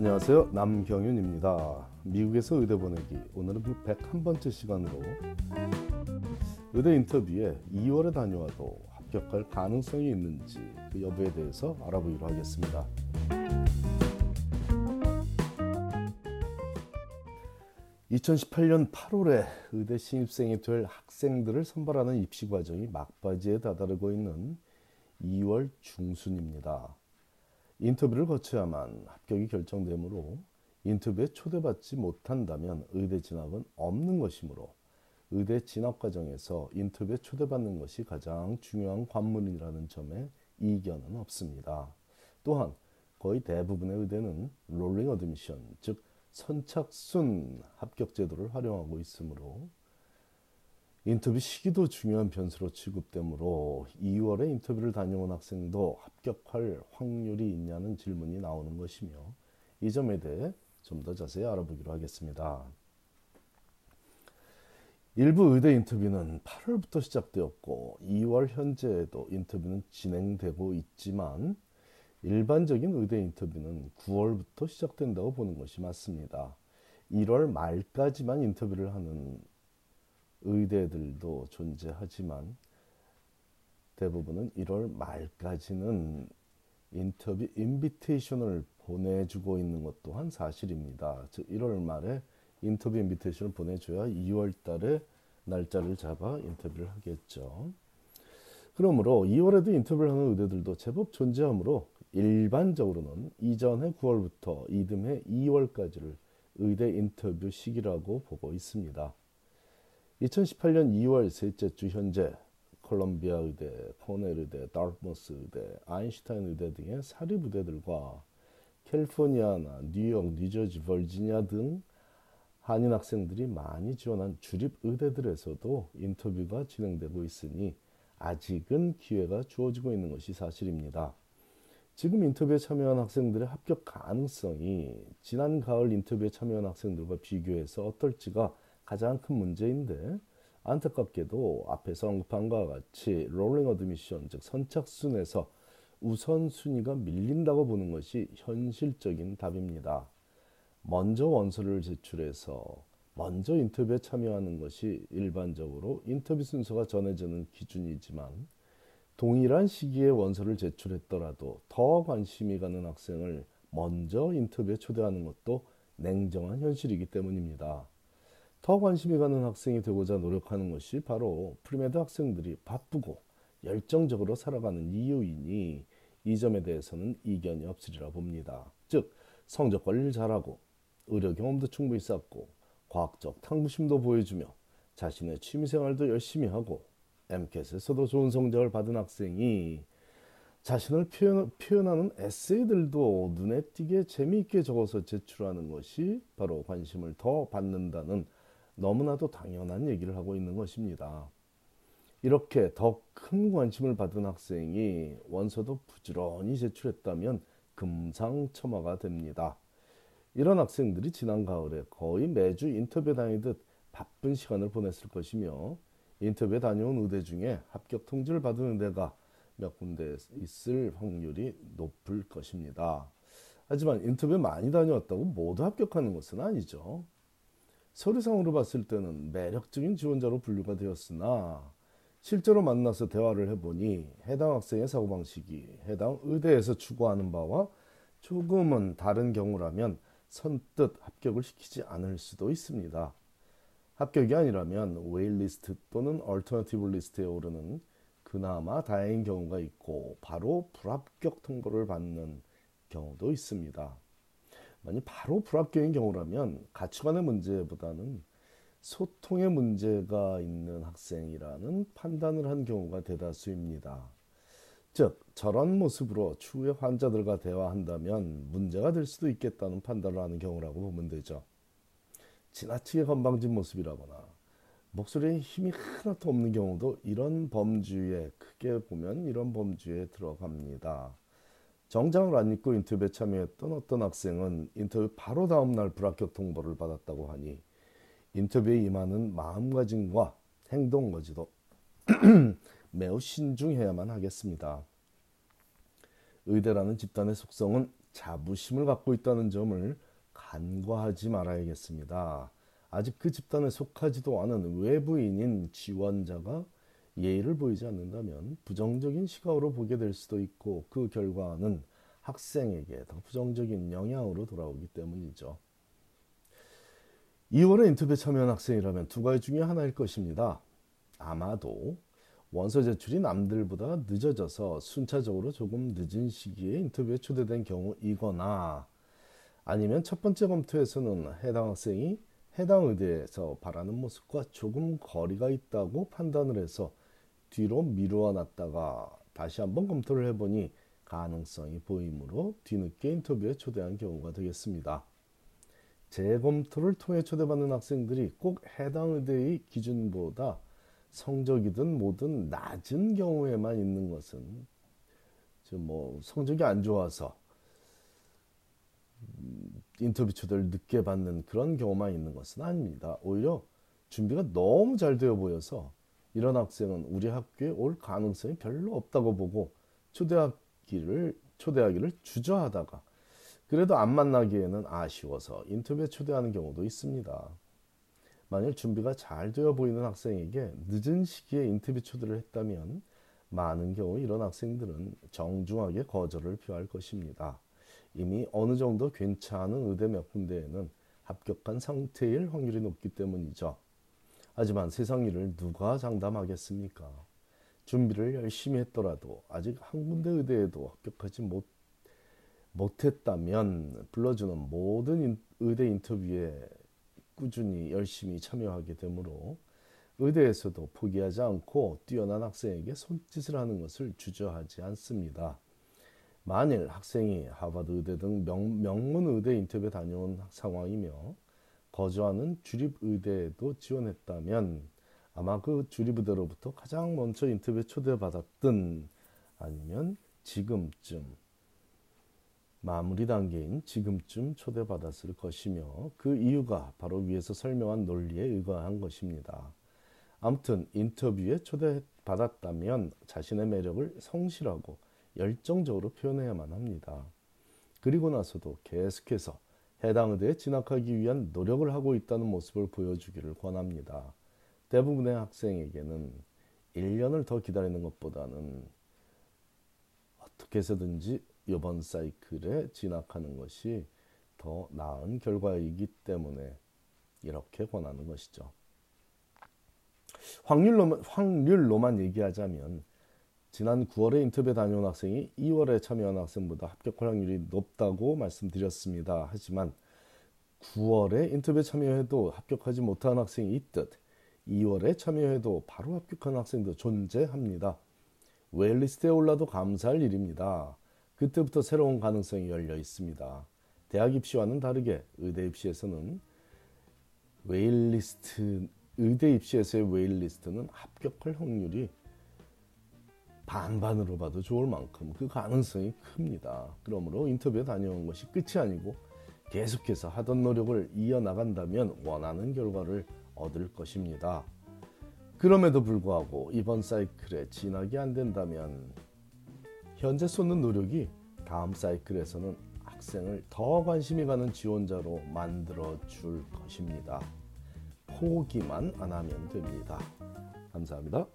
안녕하세요. 남경윤입니다. 미국에서 의대 보내기. 오늘은 그 101번째 시간으로 의대 인터뷰에 2월에 다녀와도 합격할 가능성이 있는지 그 여부에 대해서 알아보기로 하겠습니다. 2018년 8월에 의대 신입생이 될 학생들을 선발하는 입시 과정이 막바지에 다다르고 있는 2월 중순입니다. 인터뷰를 거쳐야만 합격이 결정되므로 인터뷰에 초대받지 못한다면 의대 진학은 없는 것이므로 의대 진학 과정에서 인터뷰에 초대받는 것이 가장 중요한 관문이라는 점에 이견은 없습니다. 또한 거의 대부분의 의대는 rolling admission, 즉 선착순 합격 제도를 활용하고 있으므로 인터뷰 시기도 중요한 변수로 취급되므로 2월에 인터뷰를 다녀온 학생도 합격할 확률이 있냐는 질문이 나오는 것이며 이 점에 대해 좀 더 자세히 알아보기로 하겠습니다. 일부 의대 인터뷰는 8월부터 시작되었고 2월 현재에도 인터뷰는 진행되고 있지만 일반적인 의대 인터뷰는 9월부터 시작된다고 보는 것이 맞습니다. 1월 말까지만 인터뷰를 하는 의대들도 존재하지만 대부분은 1월 말까지는 인터뷰 인비테이션을 보내주고 있는 것 또한 사실입니다. 즉 1월 말에 인터뷰 인비테이션을 보내줘야 2월 달에 날짜를 잡아 인터뷰를 하겠죠. 그러므로 2월에도 인터뷰를 하는 의대들도 제법 존재하므로 일반적으로는 이전해 9월부터 이듬해 2월까지를 의대 인터뷰 시기라고 보고 있습니다. 2018년 2월 셋째 주 현재 콜롬비아 의대, 코넬 의대, 다르머스 의대, 아인슈타인 의대 등의 사립 의대들과 캘리포니아나 뉴욕, 뉴저지, 버지니아 등 한인 학생들이 많이 지원한 주립 의대들에서도 인터뷰가 진행되고 있으니 아직은 기회가 주어지고 있는 것이 사실입니다. 지금 인터뷰에 참여한 학생들의 합격 가능성이 지난 가을 인터뷰에 참여한 학생들과 비교해서 어떨지가 가장 큰 문제인데 안타깝게도 앞에서 언급한 것과 같이 rolling admission 즉 선착순에서 우선순위가 밀린다고 보는 것이 현실적인 답입니다. 먼저 원서를 제출해서 먼저 인터뷰에 참여하는 것이 일반적으로 인터뷰 순서가 정해지는 기준이지만 동일한 시기에 원서를 제출했더라도 더 관심이 가는 학생을 먼저 인터뷰에 초대하는 것도 냉정한 현실이기 때문입니다. 더 관심이 가는 학생이 되고자 노력하는 것이 바로 premed 학생들이 바쁘고 열정적으로 살아가는 이유이니 이 점에 대해서는 이견이 없으리라 봅니다. 즉 성적 관리를 잘하고 의료 경험도 충분히 쌓고 과학적 탐구심도 보여주며 자신의 취미생활도 열심히 하고 MCAT에서도 좋은 성적을 받은 학생이 자신을 표현, 표현하는 에세이들도 눈에 띄게 재미있게 적어서 제출하는 것이 바로 관심을 더 받는다는 너무나도 당연한 얘기를 하고 있는 것입니다. 이렇게 더 큰 관심을 받은 학생이 원서도 부지런히 제출했다면 금상첨화가 됩니다. 이런 학생들이 지난 가을에 거의 매주 인터뷰 다니듯 바쁜 시간을 보냈을 것이며 인터뷰에 다녀온 의대 중에 합격 통지를 받은 의대가 몇 군데 있을 확률이 높을 것입니다. 하지만 인터뷰 많이 다녀왔다고 모두 합격하는 것은 아니죠. 서류상으로 봤을 때는 매력적인 지원자로 분류가 되었으나 실제로 만나서 대화를 해보니 해당 학생의 사고방식이 해당 의대에서 추구하는 바와 조금은 다른 경우라면 선뜻 합격을 시키지 않을 수도 있습니다. 합격이 아니라면 waitlist 또는 alternative list에 오르는 그나마 다행인 경우가 있고 바로 불합격 통보를 받는 경우도 있습니다. 만약 바로 불합격인 경우라면 가치관의 문제보다는 소통의 문제가 있는 학생이라는 판단을 한 경우가 대다수입니다. 즉, 저런 모습으로 추후에 환자들과 대화한다면 문제가 될 수도 있겠다는 판단을 하는 경우라고 보면 되죠. 지나치게 건방진 모습이라거나 목소리에 힘이 하나도 없는 경우도 이런 범주에 크게 보면 이런 범주에 들어갑니다. 정장을 안 입고 인터뷰에 참여했던 어떤 학생은 인터뷰 바로 다음 날 불합격 통보를 받았다고 하니 인터뷰에 임하는 마음가짐과 행동 거지도 매우 신중해야만 하겠습니다. 의대라는 집단의 속성은 자부심을 갖고 있다는 점을 간과하지 말아야겠습니다. 아직 그 집단에 속하지도 않은 외부인인 지원자가 예의를 보이지 않는다면 부정적인 시각으로 보게 될 수도 있고 그 결과는 학생에게 더 부정적인 영향으로 돌아오기 때문이죠. 2월에 인터뷰에 참여한 학생이라면 두 가지 중에 하나일 것입니다. 아마도 원서 제출이 남들보다 늦어져서 순차적으로 조금 늦은 시기에 인터뷰에 초대된 경우이거나 아니면 첫 번째 검토에서는 해당 학생이 해당 의대에서 바라는 모습과 조금 거리가 있다고 판단을 해서 뒤로 미루어 놨다가 다시 한번 검토를 해보니 가능성이 보이므로 뒤늦게 인터뷰에 초대한 경우가 되겠습니다. 재검토를 통해 초대받는 학생들이 꼭 해당 의대의 기준보다 성적이든 뭐든 낮은 경우에만 있는 것은 뭐 성적이 안 좋아서 인터뷰 초대를 늦게 받는 그런 경우만 있는 것은 아닙니다. 오히려 준비가 너무 잘 되어 보여서 이런 학생은 우리 학교에 올 가능성이 별로 없다고 보고 초대하기를 초대하기를 주저하다가 그래도 안 만나기에는 아쉬워서 인터뷰에 초대하는 경우도 있습니다. 만일 준비가 잘 되어 보이는 학생에게 늦은 시기에 인터뷰 초대를 했다면 많은 경우 이런 학생들은 정중하게 거절을 표할 것입니다. 이미 어느 정도 괜찮은 의대 몇 군데에는 합격한 상태일 확률이 높기 때문이죠. 하지만 세상 일을 누가 장담하겠습니까? 준비를 열심히 했더라도 아직 한 군데 의대에도 합격하지 못, 못했다면 불러주는 모든 의대 인터뷰에 꾸준히 열심히 참여하게 되므로 의대에서도 포기하지 않고 뛰어난 학생에게 손짓을 하는 것을 주저하지 않습니다. 만일 학생이 하버드 의대 등 명, 명문 의대 인터뷰에 다녀온 상황이며 거주하는 주립 의대에도 지원했다면 아마 그 주립 의대로부터 가장 먼저 인터뷰에 초대받았던 아니면 지금쯤 마무리 단계인 지금쯤 초대받았을 것이며 그 이유가 바로 위에서 설명한 논리에 의거한 것입니다. 아무튼 인터뷰에 초대받았다면 자신의 매력을 성실하고 열정적으로 표현해야만 합니다. 그리고 나서도 계속해서 해당 의대에 진학하기 위한 노력을 하고 있다는 모습을 보여주기를 권합니다. 대부분의 학생에게는 1년을 더 기다리는 것보다는 어떻게 해서든지 이번 사이클에 진학하는 것이 더 나은 결과이기 때문에 이렇게 권하는 것이죠. 확률로만, 확률로만 얘기하자면 지난 9월에 인터뷰에 다녀온 학생이 2월에 참여한 학생보다 합격 확률이 높다고 말씀드렸습니다. 하지만 9월에 인터뷰에 참여해도 합격하지 못한 학생이 있듯 2월에 참여해도 바로 합격한 학생도 존재합니다. waitlist에 올라도 감사할 일입니다. 그때부터 새로운 가능성이 열려 있습니다. 대학 입시와는 다르게 의대 입시에서는 waitlist 의대 입시에서의 waitlist는 합격할 확률이 반반으로 봐도 좋을 만큼 그 가능성이 큽니다. 그러므로 인터뷰에 다녀온 것이 끝이 아니고 계속해서 하던 노력을 이어나간다면 원하는 결과를 얻을 것입니다. 그럼에도 불구하고 이번 사이클에 진학이 안 된다면 현재 쏟는 노력이 다음 사이클에서는 학생을 더 관심이 가는 지원자로 만들어 줄 것입니다. 포기만 안 하면 됩니다. 감사합니다.